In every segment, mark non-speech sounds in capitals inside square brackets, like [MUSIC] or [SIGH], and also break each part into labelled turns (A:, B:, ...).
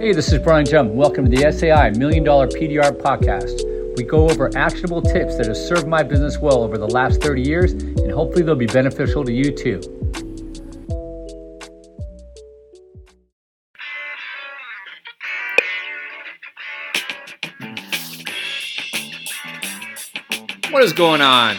A: Hey, this is Brian Jump. Welcome to the SAI Million Dollar PDR Podcast. We go over actionable tips that have served my business well over the last 30 years, and hopefully they'll be beneficial to you too.
B: What is going on?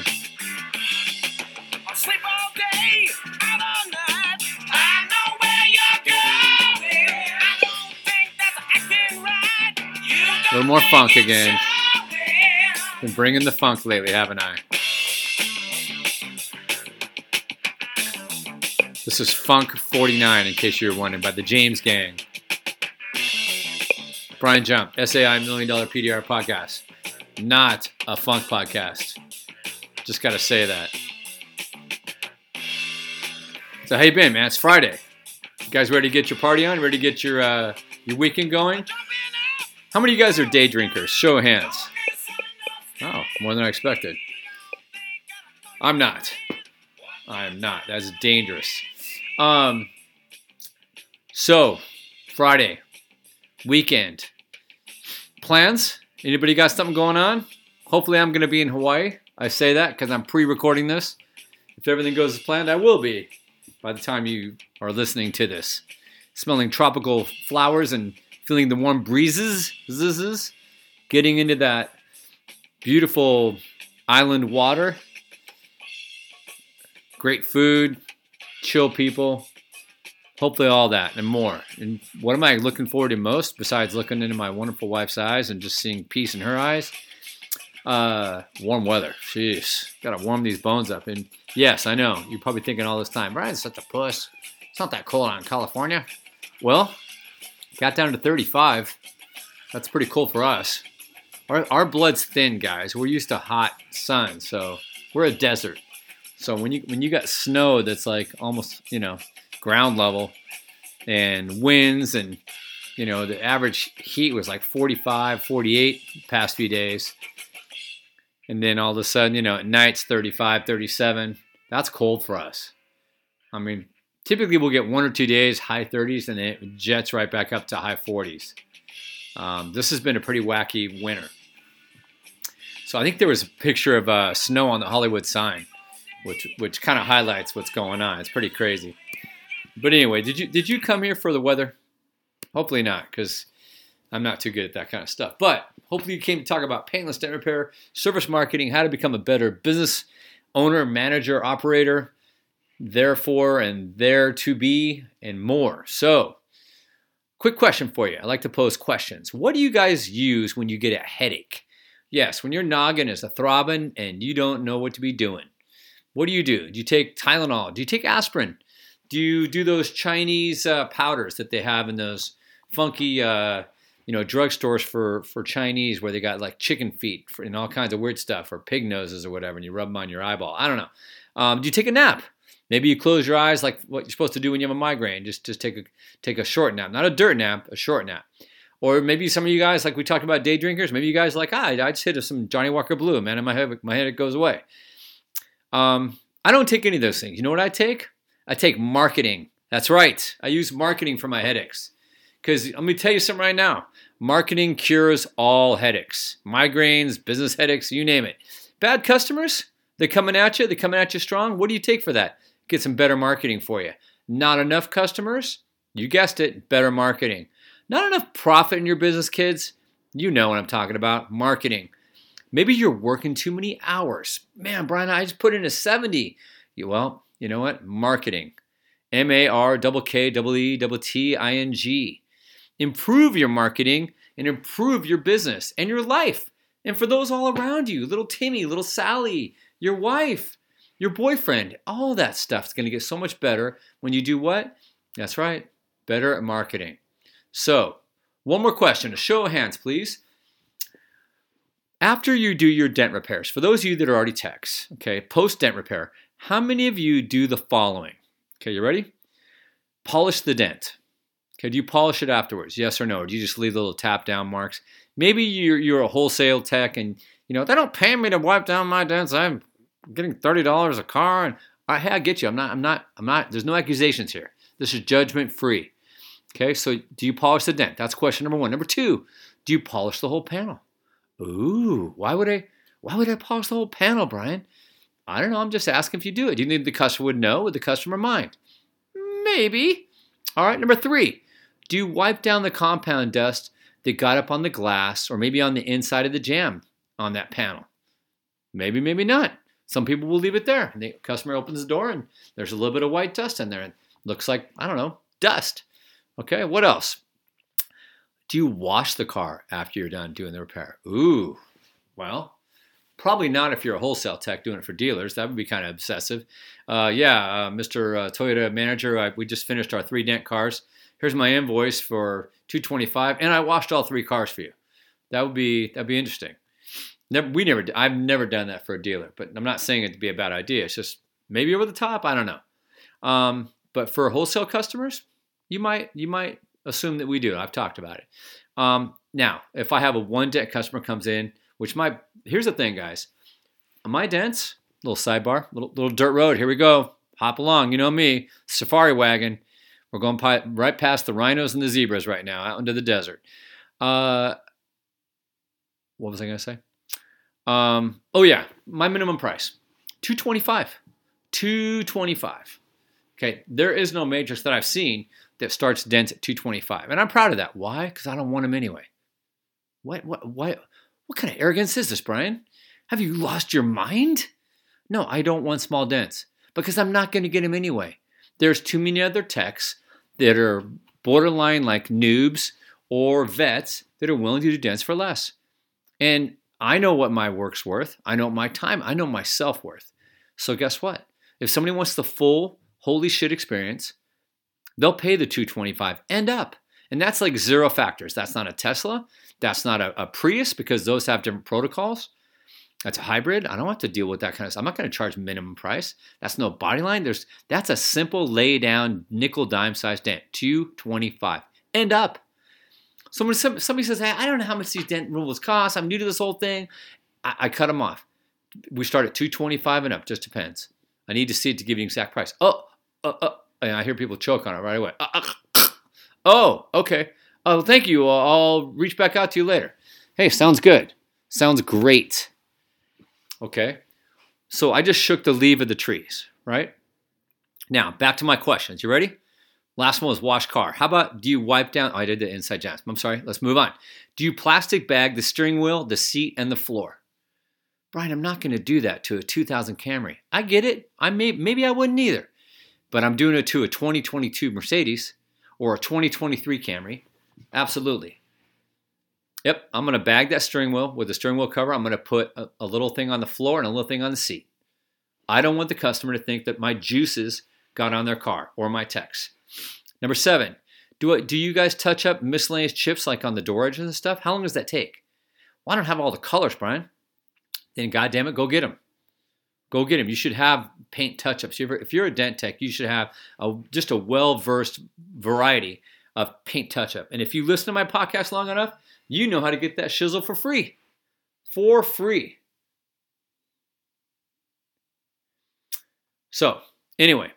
B: More funk again. Been bringing the funk lately, haven't I? This is Funk 49, in case you're wondering, by the James Gang. Brian Jump, SAI Million Dollar PDR Podcast. Not a funk podcast. Just got to say that. So, how you been, man? It's Friday. You guys ready to get your party on? Ready to get your uh, your weekend going? How many of you guys are day drinkers? Show of hands. Oh, more than I expected. I'm not. I'm not. That's dangerous. Um. So, Friday, weekend. Plans? Anybody got something going on? Hopefully, I'm going to be in Hawaii. I say that because I'm pre-recording this. If everything goes as planned, I will be by the time you are listening to this. Smelling tropical flowers and feeling the warm breezes, zzz, getting into that beautiful island water, great food, chill people, hopefully all that and more. And what am I looking forward to most besides looking into my wonderful wife's eyes and just seeing peace in her eyes? Uh, warm weather. Jeez, gotta warm these bones up. And yes, I know you're probably thinking all this time, Brian's such a puss. It's not that cold out in California. Well, Got down to 35. That's pretty cool for us. Our, our blood's thin, guys. We're used to hot sun, so we're a desert. So when you when you got snow that's like almost you know ground level, and winds and you know the average heat was like 45, 48 past few days, and then all of a sudden you know at nights 35, 37. That's cold for us. I mean, typically we'll get one or two days high 30s and it jets right back up to high 40s. Um, this has been a pretty wacky winter. So I think there was a picture of uh, snow on the Hollywood sign, which which kind of highlights what's going on. It's pretty crazy. But anyway, did you did you come here for the weather? Hopefully not, because I'm not too good at that kind of stuff. But hopefully you came to talk about paintless dent repair, service marketing, how to become a better business owner, manager, operator, therefore, and there to be, and more. So, quick question for you. I like to pose questions. What do you guys use when you get a headache? Yes, when your noggin is a throbbing and you don't know what to be doing. What do you do? Do you take Tylenol? Do you take aspirin? Do you do those Chinese uh, powders that they have in those funky, uh, you know, drugstores for for Chinese, where they got like chicken feet and all kinds of weird stuff, or pig noses or whatever, and you rub them on your eyeball? I don't know. Um, do you take a nap? Maybe you close your eyes like what you're supposed to do when you have a migraine. Just just take a take a short nap, not a dirt nap, a short nap. Or maybe some of you guys, like we talked about day drinkers, maybe you guys like, ah, I just hit some Johnnie Walker Blue, man, and my head my head goes away. Um, I don't take any of those things. You know what I take? I take marketing. That's right. I use marketing for my headaches. Because let me tell you something right now. Marketing cures all headaches, migraines, business headaches, you name it. Bad customers, they're coming at you. They're coming at you strong. What do you take for that? Get some better marketing for you. Not enough customers? You guessed it, better marketing. Not enough profit in your business, kids? You know what I'm talking about marketing. Maybe you're working too many hours. Man, Brian, I just put in a 70. Well, you know what? Marketing. M A R K K E T I N G. Improve your marketing and improve your business and your life. And for those all around you, little Timmy, little Sally, your wife, your boyfriend, all that stuff is going to get so much better when you do what? That's right, better at marketing. So, one more question, a show of hands, please. After you do your dent repairs, for those of you that are already techs, okay, post dent repair, how many of you do the following? Okay, you ready? Polish the dent. Okay, do you polish it afterwards? Yes or no? Or do you just leave the little tap down marks? Maybe you're, you're a wholesale tech and you know they don't pay me to wipe down my dents. I'm getting thirty dollars a car, and I, hey, I get you. I'm not. I'm not. I'm not. There's no accusations here. This is judgment free. Okay, so do you polish the dent? That's question number one. Number two, do you polish the whole panel? Ooh, why would I? Why would I polish the whole panel, Brian? I don't know. I'm just asking if you do it. Do you think the customer would know? Would the customer mind? Maybe. All right. Number three, do you wipe down the compound dust that got up on the glass or maybe on the inside of the jamb on that panel? Maybe, maybe not. Some people will leave it there. And the customer opens the door and there's a little bit of white dust in there and looks like, I don't know, dust. Okay, what else? Do you wash the car after you're done doing the repair? Ooh, well, probably not if you're a wholesale tech doing it for dealers. That would be kind of obsessive. Uh, yeah, uh, Mr. Uh, Toyota manager, I, we just finished our three dent cars. Here's my invoice for 225, and I washed all three cars for you. That would be that'd be interesting. Never, we never, I've never done that for a dealer, but I'm not saying it to be a bad idea. It's just maybe over the top. I don't know. Um, but for wholesale customers, you might you might assume that we do. I've talked about it. Um, now, if I have a one dent customer comes in, which my here's the thing, guys, my dents, little sidebar, little little dirt road. Here we go. Hop along. You know me, safari wagon. We're going right past the rhinos and the zebras right now, out into the desert. Uh, what was I going to say? Um, oh yeah, my minimum price, two twenty five, two twenty five. Okay, there is no matrix that I've seen that starts dents at 225. And I'm proud of that. Why? Because I don't want them anyway. What, what, what, what kind of arrogance is this, Brian? Have you lost your mind? No, I don't want small dents because I'm not going to get them anyway. There's too many other techs that are borderline like noobs or vets that are willing to do dents for less. And I know what my work's worth. I know my time. I know my self worth. So guess what? If somebody wants the full holy shit experience, they'll pay the 225 and up. And that's like zero factors. That's not a Tesla. That's not a, a Prius because those have different protocols. That's a hybrid. I don't have to deal with that kind of stuff. I'm not going to charge minimum price. That's no body line. There's that's a simple lay down nickel dime size dent, 225 End up. Someone, somebody says, hey, I don't know how much these dent removals cost. I'm new to this whole thing. I, I cut them off. We start at 225 and up. Just depends. I need to see it to give you exact price. Oh, uh, uh, I hear people choke on it right away. Uh, uh, [COUGHS] oh, okay. Oh, thank you. I'll reach back out to you later. Hey, sounds good. Sounds great. Okay. So I just shook the leaf of the trees, right? Now, back to my questions. You ready? Last one was wash car. How about do you wipe down? Oh, I did the inside jambs. I'm sorry. Let's move on. Do you plastic bag the steering wheel, the seat, and the floor? Brian, I'm not going to do that to a 2000 Camry. I get it. I may maybe I wouldn't either but I'm doing it to a 2022 Mercedes or a 2023 Camry. Absolutely. Yep, I'm going to bag that steering wheel with the steering wheel cover. I'm going to put a, a, little thing on the floor and a little thing on the seat. I don't want the customer to think that my juices got on their car or my techs. Number seven, do, I, do you guys touch up miscellaneous chips like on the door edges and stuff? How long does that take? Well, I don't have all the colors, Brian. Then, goddamn it, go get them. Go get them. You should have paint touch-ups. If you're a dent tech, you should have a, just a well-versed variety of paint touch-up. And if you listen to my podcast long enough, you know how to get that shizzle for free. For free. So, anyway,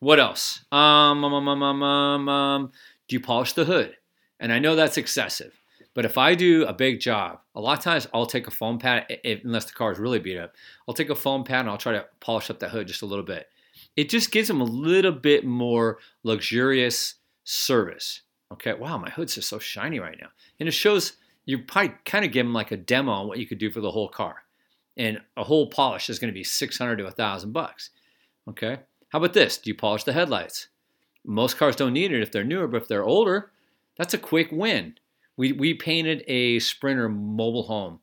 B: what else? Um, um, um, um, um, um, do you polish the hood? And I know that's excessive. But if I do a big job, a lot of times I'll take a foam pad, if, unless the car is really beat up, I'll take a foam pad and I'll try to polish up that hood just a little bit. It just gives them a little bit more luxurious service. Okay, wow, my hood's just so shiny right now. And it shows you probably kind of give them like a demo on what you could do for the whole car. And a whole polish is going to be 600 to 1000 bucks. Okay, how about this? Do you polish the headlights? Most cars don't need it if they're newer, but if they're older, that's a quick win. We we painted a Sprinter mobile home,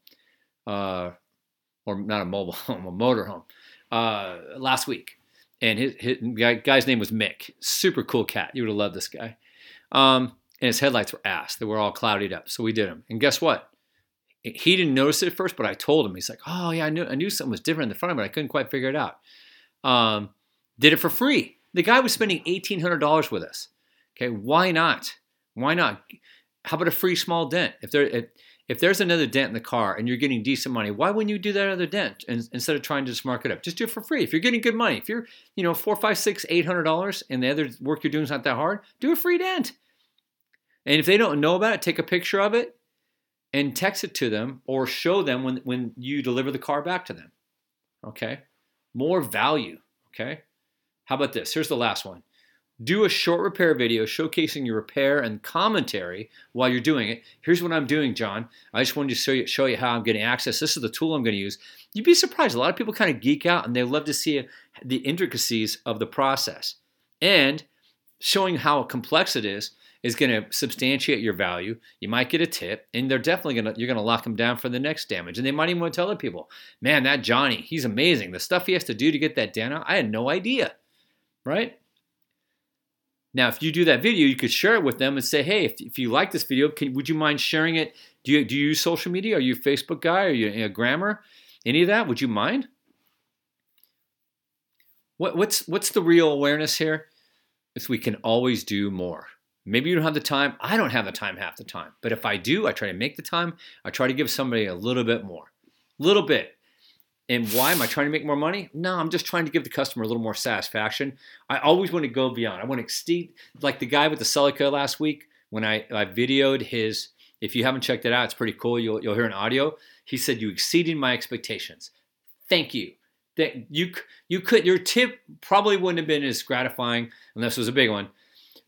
B: uh, or not a mobile [LAUGHS] home, a motor home, uh, last week, and his, his guy's name was Mick. Super cool cat. You would have loved this guy. Um, and his headlights were ass. They were all clouded up. So we did them. And guess what? He didn't notice it at first, but I told him. He's like, "Oh yeah, I knew I knew something was different in the front of it. I couldn't quite figure it out." Um, did it for free. The guy was spending eighteen hundred dollars with us. Okay, why not? Why not? How about a free small dent? If there if, if there's another dent in the car and you're getting decent money, why wouldn't you do that other dent and, instead of trying to just mark it up? Just do it for free. If you're getting good money, if you're you know four, five, six, eight hundred dollars, and the other work you're doing is not that hard, do a free dent. And if they don't know about it, take a picture of it and text it to them or show them when, when you deliver the car back to them. Okay? More value. Okay? How about this? Here's the last one. Do a short repair video showcasing your repair and commentary while you're doing it. Here's what I'm doing, John. I just wanted to show you, show you how I'm getting access. This is the tool I'm going to use. You'd be surprised. A lot of people kind of geek out and they love to see the intricacies of the process. And showing how complex it is is going to substantiate your value. You might get a tip, and they're definitely going to you're going to lock them down for the next damage. And they might even want to tell other people, "Man, that Johnny, he's amazing. The stuff he has to do to get that down, I had no idea." Right? Now, if you do that video, you could share it with them and say, "Hey, if, if you like this video, can, would you mind sharing it? Do you do you use social media? Are you a Facebook guy? Are you a grammar? Any of that? Would you mind?" What, what's what's the real awareness here? Is we can always do more. Maybe you don't have the time. I don't have the time half the time. But if I do, I try to make the time. I try to give somebody a little bit more. Little bit. And why am I trying to make more money? No, I'm just trying to give the customer a little more satisfaction. I always want to go beyond. I want to exceed, like the guy with the Celica last week when I, I videoed his. If you haven't checked it out, it's pretty cool. You'll, you'll hear an audio. He said, You exceeded my expectations. Thank you. That you you could your tip probably wouldn't have been as gratifying unless it was a big one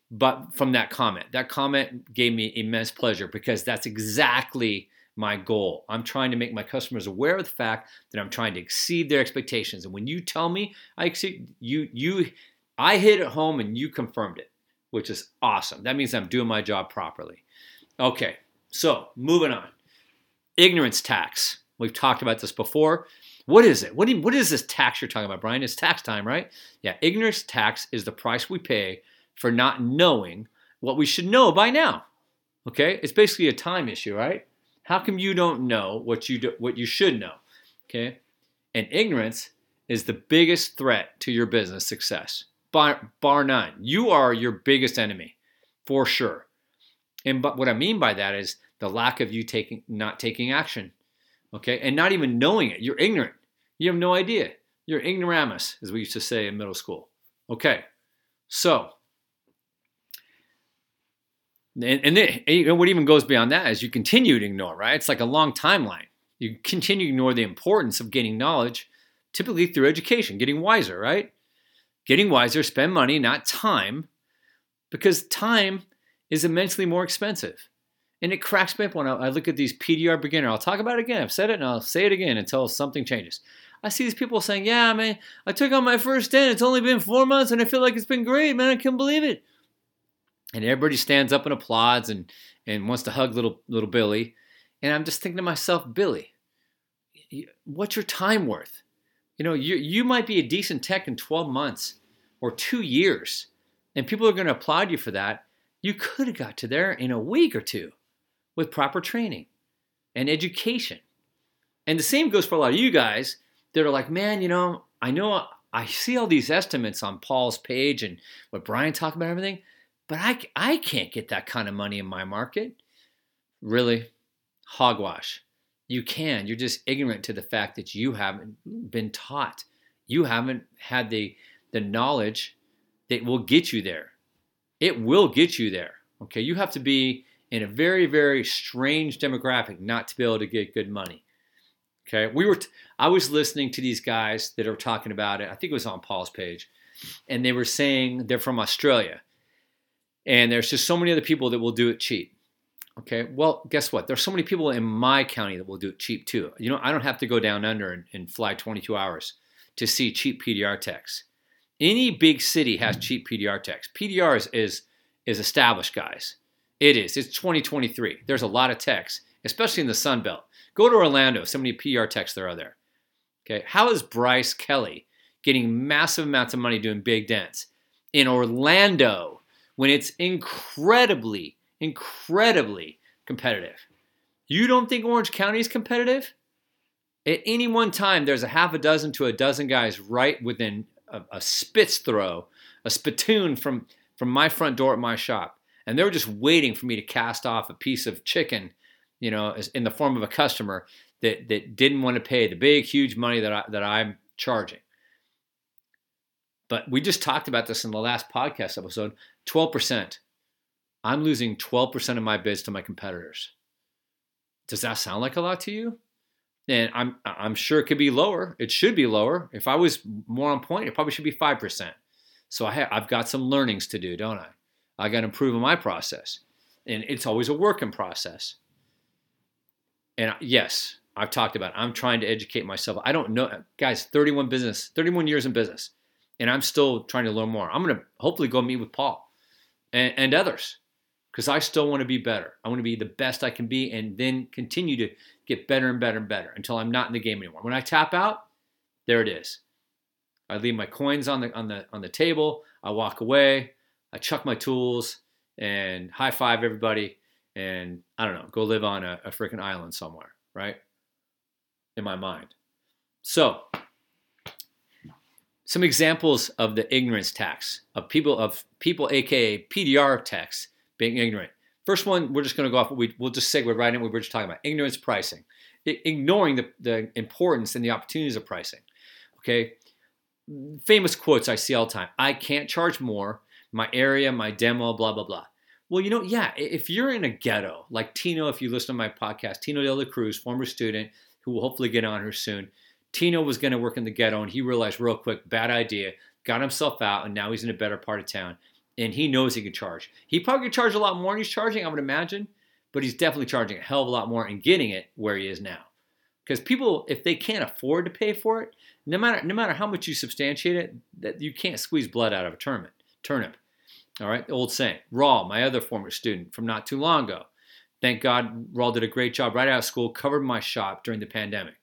B: but from that comment. That comment gave me immense pleasure because that's exactly my goal. I'm trying to make my customers aware of the fact that I'm trying to exceed their expectations. And when you tell me I exceed you you I hit it home and you confirmed it, which is awesome. That means I'm doing my job properly. Okay. So, moving on. Ignorance tax. We've talked about this before. What is it? What, you, what is this tax you're talking about, Brian? It's tax time, right? Yeah, ignorance tax is the price we pay for not knowing what we should know by now. Okay? It's basically a time issue, right? How come you don't know what you do, what you should know? Okay? And ignorance is the biggest threat to your business success. Bar, bar none. You are your biggest enemy for sure. And but what I mean by that is the lack of you taking not taking action. Okay? And not even knowing it. You're ignorant. You have no idea. You're ignoramus, as we used to say in middle school. Okay. So, and, and, and what even goes beyond that is you continue to ignore, right? It's like a long timeline. You continue to ignore the importance of gaining knowledge, typically through education, getting wiser, right? Getting wiser, spend money, not time, because time is immensely more expensive. And it cracks me up when I look at these PDR beginner. I'll talk about it again. I've said it and I'll say it again until something changes. I see these people saying, Yeah, man, I took on my first dent. It's only been four months and I feel like it's been great, man. I can't believe it and everybody stands up and applauds and and wants to hug little little Billy, and I'm just thinking to myself, Billy, what's your time worth? You know, you you might be a decent tech in 12 months or two years, and people are going to applaud you for that. You could have got to there in a week or two with proper training and education. And the same goes for a lot of you guys that are like, man, you know, I know I see all these estimates on Paul's page and what Brian talked about everything. But I, I can't get that kind of money in my market. Really? Hogwash. You can. You're just ignorant to the fact that you haven't been taught. You haven't had the, the knowledge that will get you there. It will get you there. Okay. You have to be in a very, very strange demographic not to be able to get good money. Okay. We were, t- I was listening to these guys that are talking about it. I think it was on Paul's page. And they were saying they're from Australia and there's just so many other people that will do it cheap. Okay, well, guess what? There's so many people in my county that will do it cheap too. You know, I don't have to go down under and, and fly 22 hours to see cheap PDR techs. Any big city has hmm. cheap PDR techs. PDR is, is, is established, guys. It is. It's 2023. There's a lot of techs, especially in the Sun Belt. Go to Orlando. So many PR techs there are there. Okay, how is Bryce Kelly getting massive amounts of money doing big dents in Orlando? When it's incredibly, incredibly competitive. You don't think Orange County is competitive? At any one time, there's a half a dozen to a dozen guys right within a, a spit's throw, a spittoon from, from my front door at my shop. And they were just waiting for me to cast off a piece of chicken, you know, in the form of a customer that, that didn't want to pay the big, huge money that, I, that I'm charging. But we just talked about this in the last podcast episode 12%. I'm losing 12% of my bids to my competitors. Does that sound like a lot to you? And I'm I'm sure it could be lower. It should be lower. If I was more on point, it probably should be 5%. So I have, I've got some learnings to do, don't I? I got to improve on my process. And it's always a working process. And yes, I've talked about it. I'm trying to educate myself. I don't know, guys, 31 business, 31 years in business, and I'm still trying to learn more. I'm going to hopefully go meet with Paul and, and others because I still want to be better. I want to be the best I can be and then continue to get better and better and better until I'm not in the game anymore. When I tap out, there it is. I leave my coins on the on the on the table. I walk away. I chuck my tools and high five everybody and I don't know, go live on a, a freaking island somewhere, right? In my mind. So, some examples of the ignorance tax of people of people, aka PDR tax, being ignorant. First one, we're just going to go off. We, we'll just segue right in what we were just talking about: ignorance pricing, I, ignoring the, the importance and the opportunities of pricing. Okay, famous quotes I see all the time. I can't charge more. My area, my demo, blah blah blah. Well, you know, yeah, if you're in a ghetto, like Tino, if you listen to my podcast, Tino de la Cruz, former student who will hopefully get on here soon. Tino was going to work in the ghetto and he realized real quick, bad idea, got himself out, and now he's in a better part of town. And he knows he can charge. He probably could charge a lot more than he's charging, I would imagine, but he's definitely charging a hell of a lot more and getting it where he is now. Because people, if they can't afford to pay for it, no matter no matter how much you substantiate it, that you can't squeeze blood out of a turnip. Turnip. All right, old saying. Raw, my other former student from not too long ago. Thank God Raw did a great job right out of school, covered my shop during the pandemic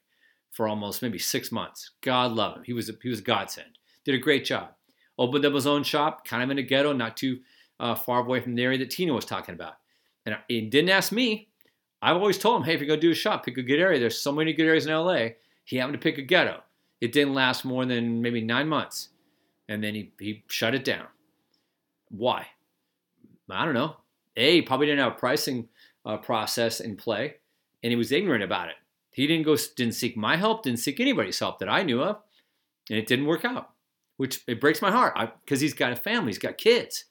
B: for almost maybe six months. God love him. He was a, he was a godsend. Did a great job. Opened up his own shop, kind of in a ghetto, not too uh, far away from the area that Tino was talking about. And he didn't ask me. I've always told him, hey, if you're going to do a shop, pick a good area. There's so many good areas in LA. He happened to pick a ghetto. It didn't last more than maybe nine months. And then he, he shut it down. Why? I don't know. A, probably didn't have a pricing uh, process in play, and he was ignorant about it. He didn't go, didn't seek my help, didn't seek anybody's help that I knew of, and it didn't work out. Which it breaks my heart because he's got a family, he's got kids,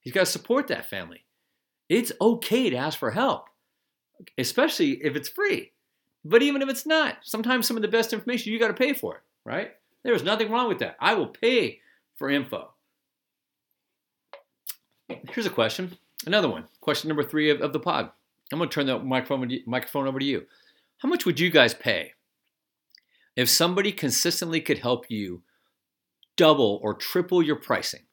B: he's got to support that family. It's okay to ask for help, especially if it's free. But even if it's not, sometimes some of the best information you got to pay for it, right? There's nothing wrong with that. I will pay for info. Here's a question. Another one. Question number three of, of the pod. I'm going to turn the microphone, microphone over to you. How much would you guys pay if somebody consistently could help you double or triple your pricing?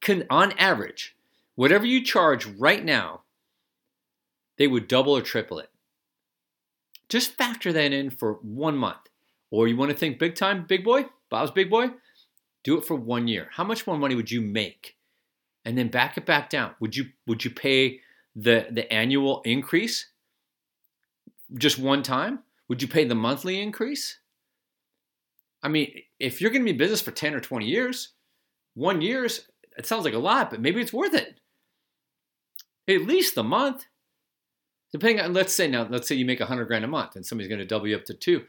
B: Can, on average, whatever you charge right now, they would double or triple it. Just factor that in for one month. Or you want to think big time, big boy, Bob's big boy? Do it for one year. How much more money would you make and then back it back down. Would you would you pay the the annual increase just one time? Would you pay the monthly increase? I mean, if you're going to be in business for 10 or 20 years, one year's it sounds like a lot, but maybe it's worth it. At least the month. Depending on, let's say now, let's say you make 100 grand a month and somebody's going to double you up to two.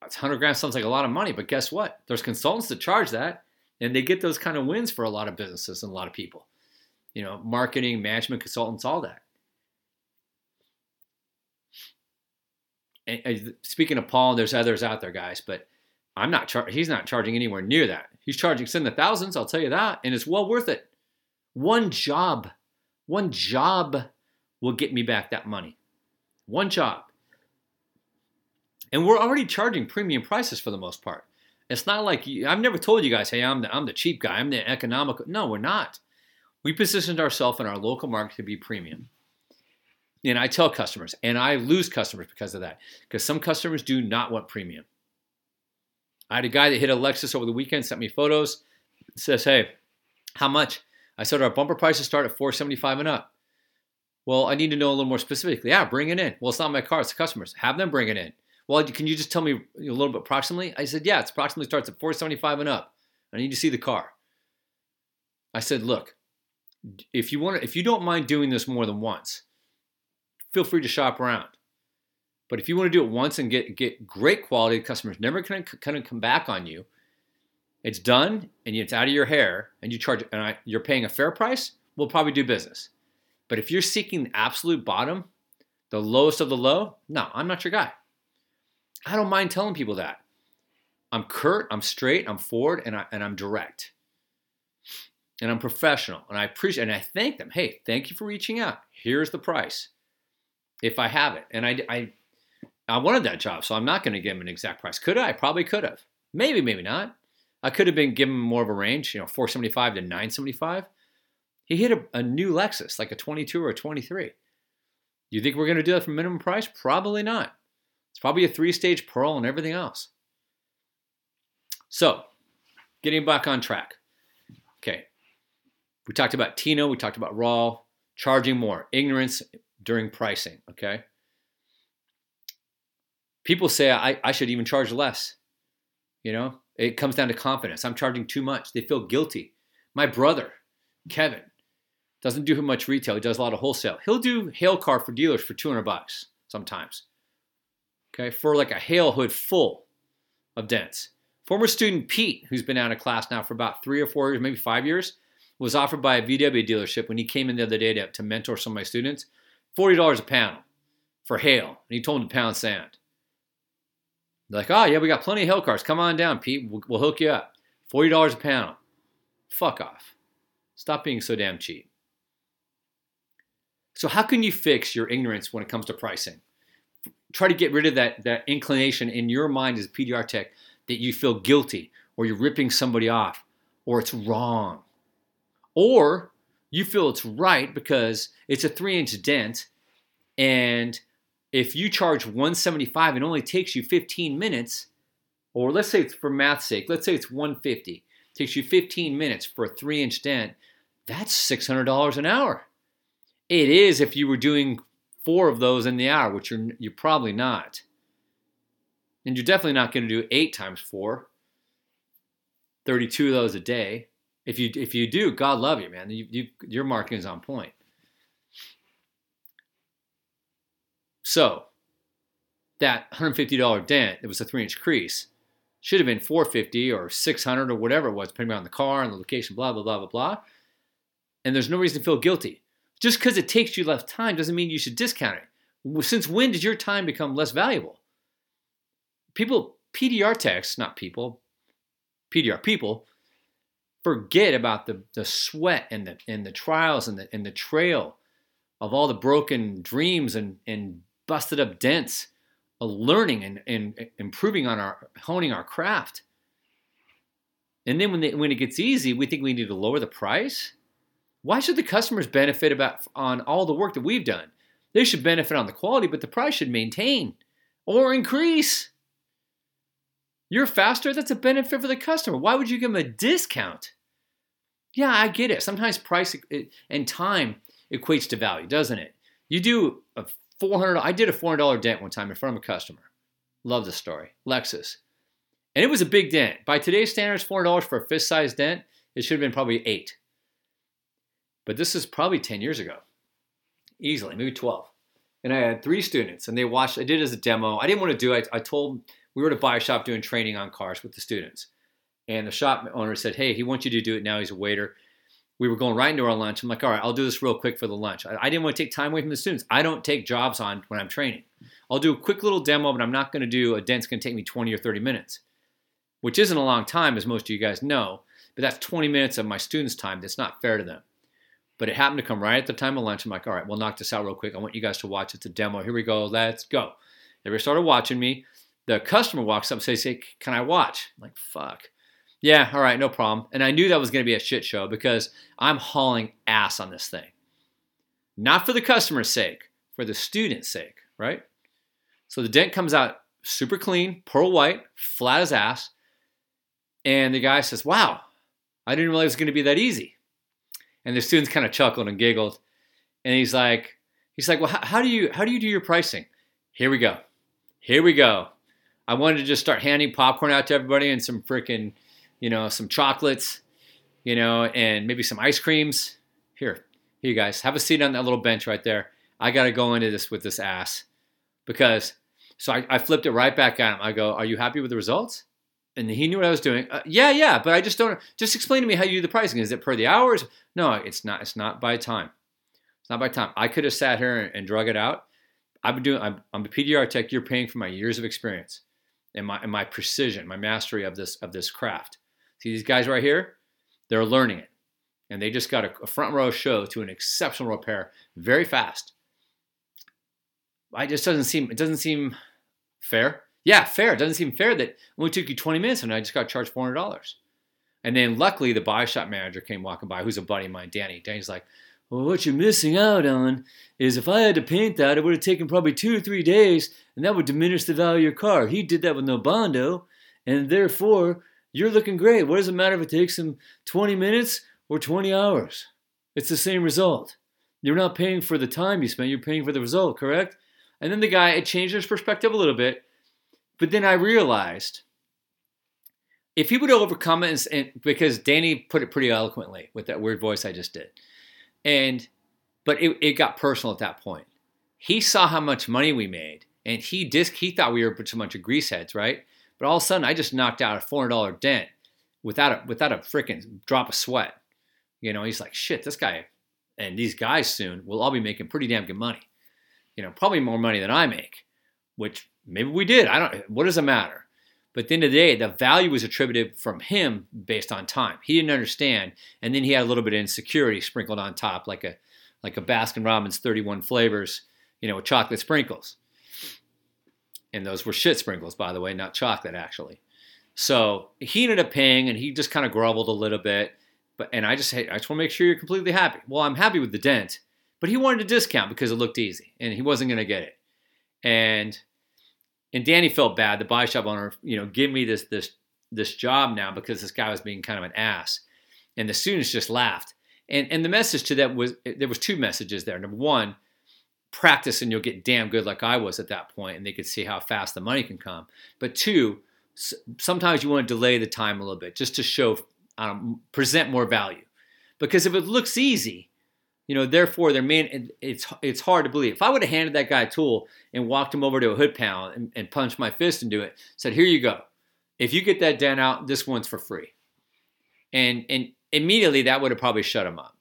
B: That's 100 grand sounds like a lot of money, but guess what? There's consultants that charge that. And they get those kind of wins for a lot of businesses and a lot of people. You know, marketing, management consultants, all that. And, uh, speaking of Paul, there's others out there, guys, but I'm not. Char- he's not charging anywhere near that. He's charging in the thousands. I'll tell you that, and it's well worth it. One job, one job will get me back that money. One job. And we're already charging premium prices for the most part. It's not like I've never told you guys, hey, I'm the, I'm the cheap guy, I'm the economical. No, we're not. We positioned ourselves in our local market to be premium. And I tell customers, and I lose customers because of that, because some customers do not want premium. I had a guy that hit a Lexus over the weekend, sent me photos, says, hey, how much? I said our bumper prices start at 475 and up. Well, I need to know a little more specifically. Yeah, bring it in. Well, it's not my car, it's the customers. Have them bring it in. Well, can you just tell me a little bit approximately? I said, yeah, it's approximately starts at 475 and up. I need to see the car. I said, look, if you want, to, if you don't mind doing this more than once, feel free to shop around. But if you want to do it once and get get great quality, customers never kind of kind of come back on you. It's done and it's out of your hair, and you charge and I, you're paying a fair price. We'll probably do business. But if you're seeking the absolute bottom, the lowest of the low, no, I'm not your guy. I don't mind telling people that. I'm curt, I'm straight, I'm forward, and, I, and I'm direct. And I'm professional. And I appreciate and I thank them. Hey, thank you for reaching out. Here's the price. If I have it. And I, I, I wanted that job, so I'm not going to give him an exact price. Could I? Probably could have. Maybe, maybe not. I could have been given more of a range, you know, 475 to 975. He hit a, a new Lexus, like a 22 or a 23. You think we're going to do that for minimum price? Probably not. It's probably a three stage pearl and everything else. So, getting back on track. Okay. We talked about Tino, we talked about Raw, charging more, ignorance during pricing. Okay. People say I, I should even charge less. You know, it comes down to confidence. I'm charging too much. They feel guilty. My brother, Kevin, doesn't do much retail. He does a lot of wholesale. He'll do hail car for dealers for 200 bucks sometimes. Okay, for like a hail hood full of dents. Former student Pete, who's been out of class now for about three or four years, maybe five years, was offered by a VW dealership when he came in the other day to, to mentor some of my students, $40 a panel for hail. And he told them to pound sand. They're like, oh, yeah, we got plenty of hail cars. Come on down, Pete. We'll, we'll hook you up. $40 a panel. Fuck off. Stop being so damn cheap. So, how can you fix your ignorance when it comes to pricing? Try to get rid of that, that inclination in your mind as a PDR tech that you feel guilty or you're ripping somebody off or it's wrong. Or you feel it's right because it's a three inch dent and if you charge 175 it only takes you 15 minutes or let's say it's for math's sake let's say it's 150 it takes you 15 minutes for a three inch dent that's $600 an hour it is if you were doing four of those in the hour, which you're you're probably not. And you're definitely not going to do eight times four. 32 of those a day. If you if you do, God love you, man. You, you, your marketing is on point. So that $150 dent, it was a three inch crease, should have been 450 or 600 or whatever it was, depending on the car and the location, blah, blah, blah, blah, blah. And there's no reason to feel guilty. Just because it takes you less time doesn't mean you should discount it. Since when did your time become less valuable? People, PDR techs, not people, PDR people, forget about the, the sweat and the, and the trials and the, and the trail of all the broken dreams and, and busted up dents of learning and, and improving on our, honing our craft. And then when, they, when it gets easy, we think we need to lower the price. Why should the customers benefit about on all the work that we've done? They should benefit on the quality, but the price should maintain or increase. You're faster, that's a benefit for the customer. Why would you give them a discount? Yeah, I get it. Sometimes price and time equates to value, doesn't it? You do a 400 I did a $400 dent one time in front of a customer. Love the story. Lexus. And it was a big dent. By today's standards, $400 for a fist sized dent, it should have been probably 8. But this is probably 10 years ago, easily, maybe 12. And I had three students, and they watched. I did it as a demo. I didn't want to do it. I, I told we were at a shop doing training on cars with the students, and the shop owner said, "Hey, he wants you to do it now. He's a waiter." We were going right into our lunch. I'm like, "All right, I'll do this real quick for the lunch." I, I didn't want to take time away from the students. I don't take jobs on when I'm training. I'll do a quick little demo, but I'm not going to do a dent's going to take me 20 or 30 minutes, which isn't a long time, as most of you guys know. But that's 20 minutes of my students' time. That's not fair to them. But it happened to come right at the time of lunch. I'm like, all right, we'll knock this out real quick. I want you guys to watch. It's a demo. Here we go. Let's go. They started watching me. The customer walks up and says, hey, can I watch? I'm like, fuck. Yeah, all right, no problem. And I knew that was going to be a shit show because I'm hauling ass on this thing. Not for the customer's sake, for the student's sake, right? So the dent comes out super clean, pearl white, flat as ass. And the guy says, wow, I didn't realize it was going to be that easy. And the students kind of chuckled and giggled. And he's like, he's like, well, how, how do you how do you do your pricing? Here we go. Here we go. I wanted to just start handing popcorn out to everybody and some freaking, you know, some chocolates, you know, and maybe some ice creams. Here, here you guys, have a seat on that little bench right there. I got to go into this with this ass because. So I, I flipped it right back at him. I go, "Are you happy with the results?" and he knew what I was doing. Uh, yeah, yeah, but I just don't. Just explain to me how you do the pricing. Is it per the hours? No, it's not. It's not by time. It's not by time. I could have sat here and, and drug it out. I've been doing. I'm, I'm a PDR tech. You're paying for my years of experience and my and my precision, my mastery of this of this craft. See these guys right here? They're learning it, and they just got a, a front row show to an exceptional repair very fast. I just doesn't seem it doesn't seem fair. Yeah, fair. It doesn't seem fair that only took you 20 minutes and I just got charged $400. And then luckily the buy shop manager came walking by, who's a buddy of mine, Danny. Danny's like, well, what you're missing out on is if I had to paint that, it would have taken probably two or three days, and that would diminish the value of your car. He did that with no bondo, and therefore you're looking great. What does it matter if it takes him 20 minutes or 20 hours? It's the same result. You're not paying for the time you spent, you're paying for the result, correct? And then the guy, it changed his perspective a little bit. But then I realized if he would overcome it, and, because Danny put it pretty eloquently with that weird voice I just did, and but it, it got personal at that point. He saw how much money we made, and he disc he thought we were a bunch of greaseheads, right? But all of a sudden, I just knocked out a four hundred dollar dent without a without a freaking drop of sweat. You know, he's like, shit, this guy and these guys soon will all be making pretty damn good money. You know, probably more money than I make, which maybe we did. I don't. What does it matter? But at the end of the day, the value was attributed from him based on time. He didn't understand, and then he had a little bit of insecurity sprinkled on top, like a like a Baskin Robbins 31 flavors, you know, with chocolate sprinkles. And those were shit sprinkles, by the way, not chocolate actually. So he ended up paying, and he just kind of groveled a little bit. But and I just hey, I just want to make sure you're completely happy. Well, I'm happy with the dent, but he wanted a discount because it looked easy, and he wasn't going to get it. And and Danny felt bad, the buy shop owner, you know, give me this this this job now because this guy was being kind of an ass. And the students just laughed. And and the message to that was there was two messages there. Number one, practice and you'll get damn good like I was at that point, and they could see how fast the money can come. But two, sometimes you want to delay the time a little bit just to show, um, present more value. Because if it looks easy, you know, therefore, their main it's it's hard to believe. If I would have handed that guy a tool and walked him over to a hood panel and, and punched my fist into it, said, "Here you go. If you get that dent out, this one's for free," and and immediately that would have probably shut him up.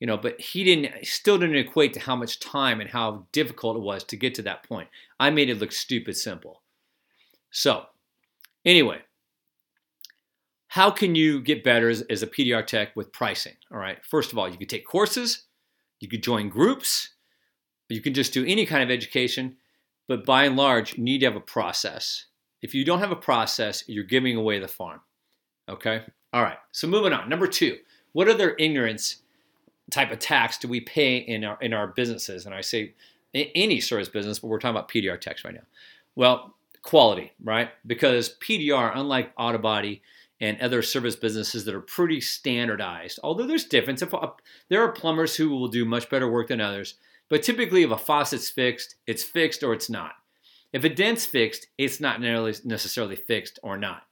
B: You know, but he didn't. Still didn't equate to how much time and how difficult it was to get to that point. I made it look stupid simple. So, anyway, how can you get better as, as, a PDR tech with pricing? All right. First of all, you could take courses, you could join groups, you can just do any kind of education, but by and large, you need to have a process. If you don't have a process, you're giving away the farm. Okay? All right. So moving on. Number two, what other ignorance type of tax do we pay in our in our businesses? And I say any service business, but we're talking about PDR tax right now. Well, quality, right? Because PDR, unlike auto body, and other service businesses that are pretty standardized. Although there's difference. If there are plumbers who will do much better work than others, but typically if a faucet's fixed, it's fixed or it's not. If a dent's fixed, it's not necessarily fixed or not.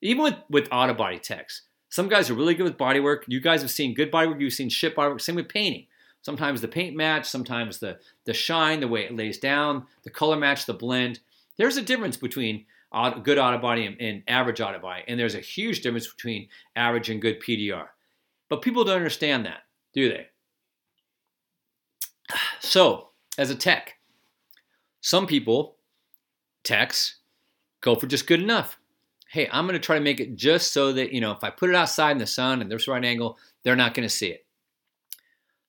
B: Even with, with auto body techs, some guys are really good with body work. You guys have seen good body work, you've seen shit body work. Same with painting. Sometimes the paint match, sometimes the, the shine, the way it lays down, the color match, the blend. There's a difference between good auto body and, and average auto body. And there's a huge difference between average and good PDR. But people don't understand that, do they? [SIGHS] So, as a tech, some people, techs, go for just good enough. Hey, I'm going to try to make it just so that, you know, if I put it outside in the sun and there's the right angle, they're not going to see it.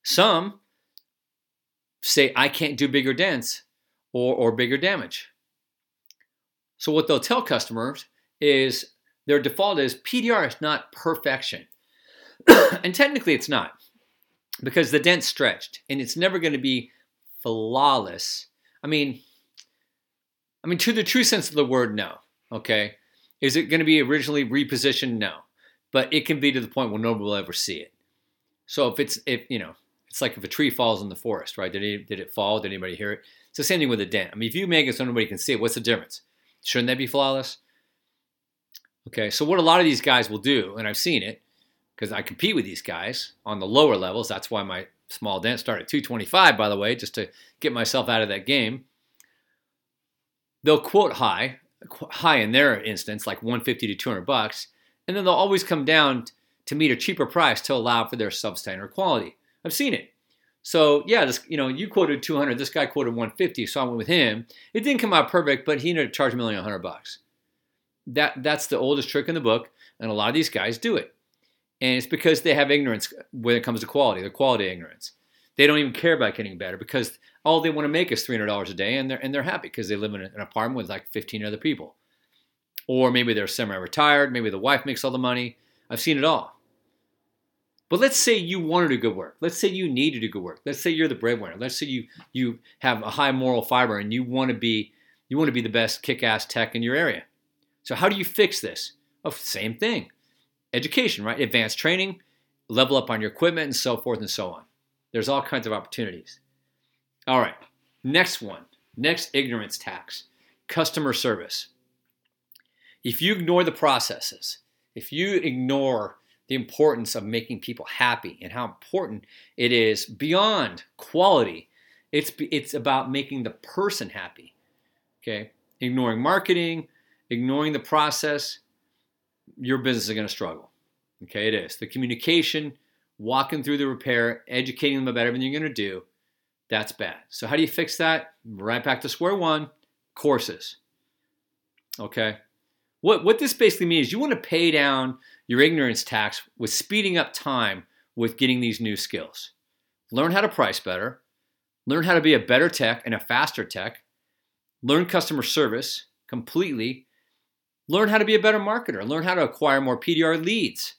B: Some say, I can't do bigger dents or, or bigger damage. So what they'll tell customers is their default is PDR is not perfection. [COUGHS] and technically it's not because the dent's stretched and it's never going to be flawless. I mean, I mean, to the true sense of the word, no. Okay. Is it going to be originally repositioned? No. But it can be to the point where nobody will ever see it. So if it's, if, you know, it's like if a tree falls in the forest, right? Did it, did it fall? Did anybody hear it? It's the same thing with a dent. I mean, if you make it so nobody can see it, what's the difference? Shouldn't that be flawless? Okay, so what a lot of these guys will do, and I've seen it because I compete with these guys on the lower levels. That's why my small dent started at 225, by the way, just to get myself out of that game. They'll quote high, high in their instance, like 150 to 200 bucks, and then they'll always come down to meet a cheaper price to allow for their substandard quality. I've seen it. So yeah, this you know you quoted 200, this guy quoted 150, so I went with him. It didn't come out perfect, but he ended up charging me only 100 bucks. That that's the oldest trick in the book, and a lot of these guys do it, and it's because they have ignorance uh, when it comes to quality. The quality ignorance. They don't even care about getting better because all they want to make is $300 a day, and they're and they're happy because they live in an apartment with like 15 other people, or maybe they're semi-retired. Maybe the wife makes all the money. I've seen it all. But let's say you want to good work. Let's say you need to do good work. Let's say you're the breadwinner. Let's say you you have a high moral fiber and you want to be you want to be the best kick-ass tech in your area. So how do you fix this? Oh, same thing. Education, right? Advanced training, level up on your equipment and so forth and so on. There's all kinds of opportunities. All right. Next one. Next ignorance tax. Customer service. If you ignore the processes, if you ignore the importance of making people happy and how important it is beyond quality. It's it's about making the person happy. Okay? Ignoring marketing, ignoring the process, your business is going to struggle. Okay, it is. The communication, walking through the repair, educating them about everything you're going to do, that's bad. So how do you fix that? Right back to square one, courses. Okay? What what this basically means, you want to pay down your ignorance tax with speeding up time with getting these new skills. Learn how to price better, learn how to be a better tech and a faster tech, learn customer service completely, learn how to be a better marketer, learn how to acquire more PDR leads.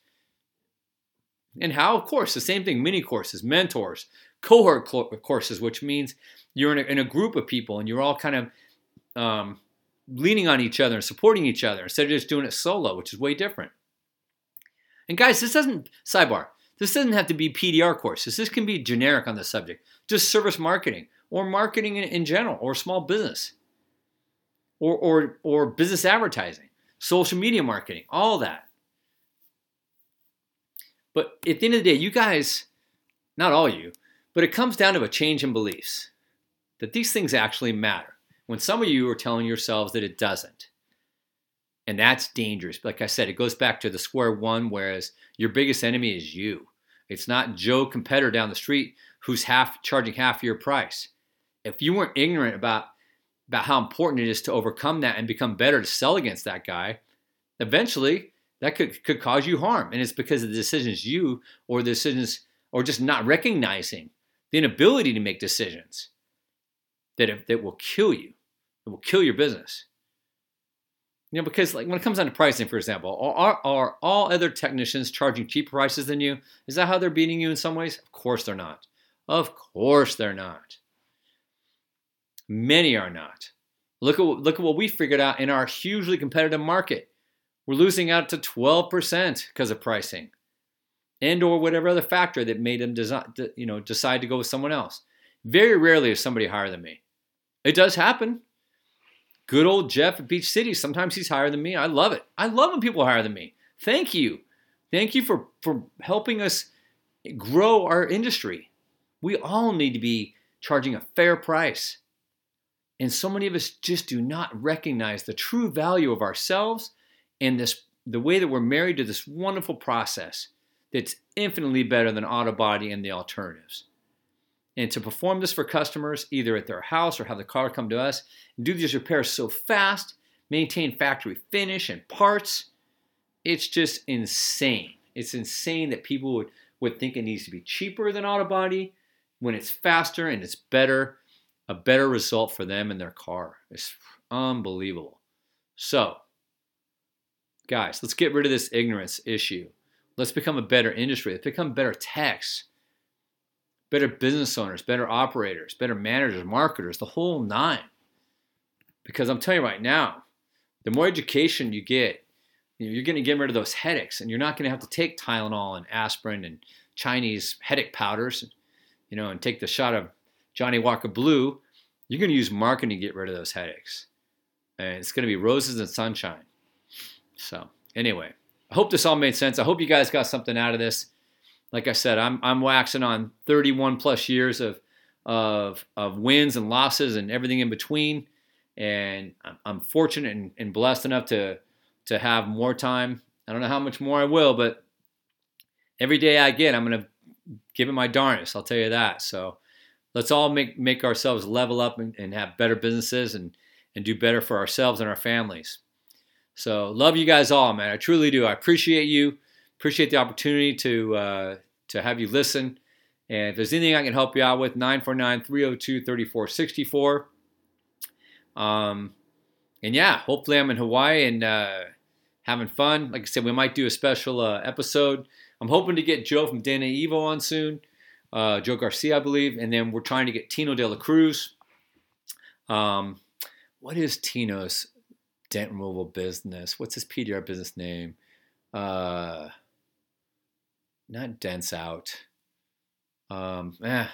B: And how, of course, the same thing mini courses, mentors, cohort courses, which means you're in a, in a group of people and you're all kind of um, leaning on each other and supporting each other instead of just doing it solo, which is way different. And guys, this doesn't, sidebar, this doesn't have to be PDR courses. This can be generic on the subject. Just service marketing or marketing in, in general or small business or, or, or business advertising, social media marketing, all that. But at the end of the day, you guys, not all you, but it comes down to a change in beliefs that these things actually matter. When some of you are telling yourselves that it doesn't. And that's dangerous. Like I said, it goes back to the square one, whereas your biggest enemy is you. It's not Joe competitor down the street who's half charging half your price. If you weren't ignorant about about how important it is to overcome that and become better to sell against that guy, eventually that could, could cause you harm. And it's because of the decisions you or the decisions or just not recognizing the inability to make decisions that, that will kill you. It will kill your business. You know, because like when it comes down to pricing, for example, are, are all other technicians charging cheaper prices than you? Is that how they're beating you in some ways? Of course they're not. Of course they're not. Many are not. Look at look at what we figured out in our hugely competitive market. We're losing out to 12% because of pricing, and or whatever other factor that made them you know, decide to go with someone else. Very rarely is somebody higher than me. It does happen. Good old Jeff at Beach City. Sometimes he's higher than me. I love it. I love when people are higher than me. Thank you. Thank you for, for helping us grow our industry. We all need to be charging a fair price. And so many of us just do not recognize the true value of ourselves and this the way that we're married to this wonderful process that's infinitely better than auto body and the alternatives and to perform this for customers either at their house or have the car come to us do these repairs so fast, maintain factory finish and parts. It's just insane. It's insane that people would, would think it needs to be cheaper than auto body when it's faster and it's better, a better result for them and their car. It's unbelievable. So, guys, let's get rid of this ignorance issue. Let's become a better industry. Let's become better techs better business owners, better operators, better managers, marketers, the whole nine. Because I'm telling you right now, the more education you get, you're going to get rid of those headaches, and you're not going to have to take Tylenol and aspirin and Chinese headache powders, you know, and take the shot of Johnnie Walker Blue. You're going to use marketing to get rid of those headaches, and it's going to be roses and sunshine. So, anyway, I hope this all made sense. I hope you guys got something out of this like I said, I'm I'm waxing on 31 plus years of of of wins and losses and everything in between, and I'm fortunate and, and blessed enough to to have more time. I don't know how much more I will, but every day I get, I'm gonna give it my darnest. I'll tell you that. So let's all make make ourselves level up and, and have better businesses and and do better for ourselves and our families. So love you guys all, man. I truly do. I appreciate you. Appreciate the opportunity to uh, to have you listen. And if there's anything I can help you out with, 949-302-3464. Um, and yeah, hopefully I'm in Hawaii and uh, having fun. Like I said, we might do a special uh, episode. I'm hoping to get Joe from Dana Evo on soon, uh, Joe Garcia, I believe, and then we're trying to get Tino De La Cruz. Um, what is Tino's dent removal business? What's his PDR business name? Uh, not Dents Out. Um, eh,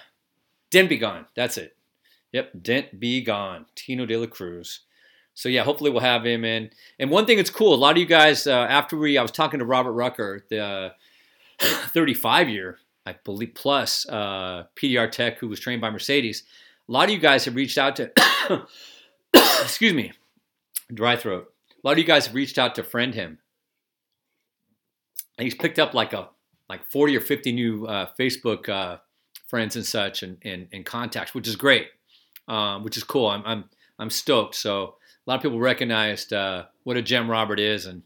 B: Dent Be Gone. That's it. Yep, Dent Be Gone. Tino De La Cruz. So yeah, hopefully we'll have him in. And one thing that's cool, a lot of you guys, uh, after we, I was talking to Robert Rucker, the [COUGHS] 35 year, I believe, plus uh, PDR tech who was trained by Mercedes. A lot of you guys have reached out to, [COUGHS] [COUGHS] excuse me, dry throat. A lot of you guys reached out to friend him. And he's picked up like a like 40 or 50 new uh, Facebook uh, friends and such and, and, and, contacts, which is great, um, which is cool. I'm, I'm, I'm stoked. So a lot of people recognized uh, what a gem Robert is. And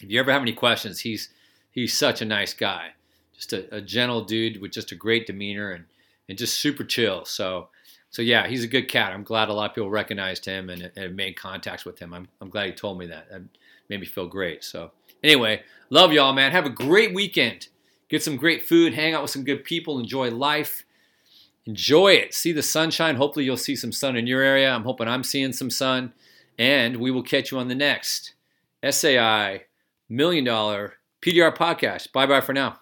B: if you ever have any questions, he's, he's such a nice guy, just a, a gentle dude with just a great demeanor and, and just super chill. So, so yeah, he's a good cat. I'm glad a lot of people recognized him and, and made contacts with him. I'm, I'm glad he told me that. That made me feel great. So anyway, love y'all, man. Have a great weekend get some great food, hang out with some good people, enjoy life. Enjoy it. See the sunshine. Hopefully, you'll see some sun in your area. I'm hoping I'm seeing some sun. And we will catch you on the next SAI Million Dollar PDR podcast. Bye bye for now.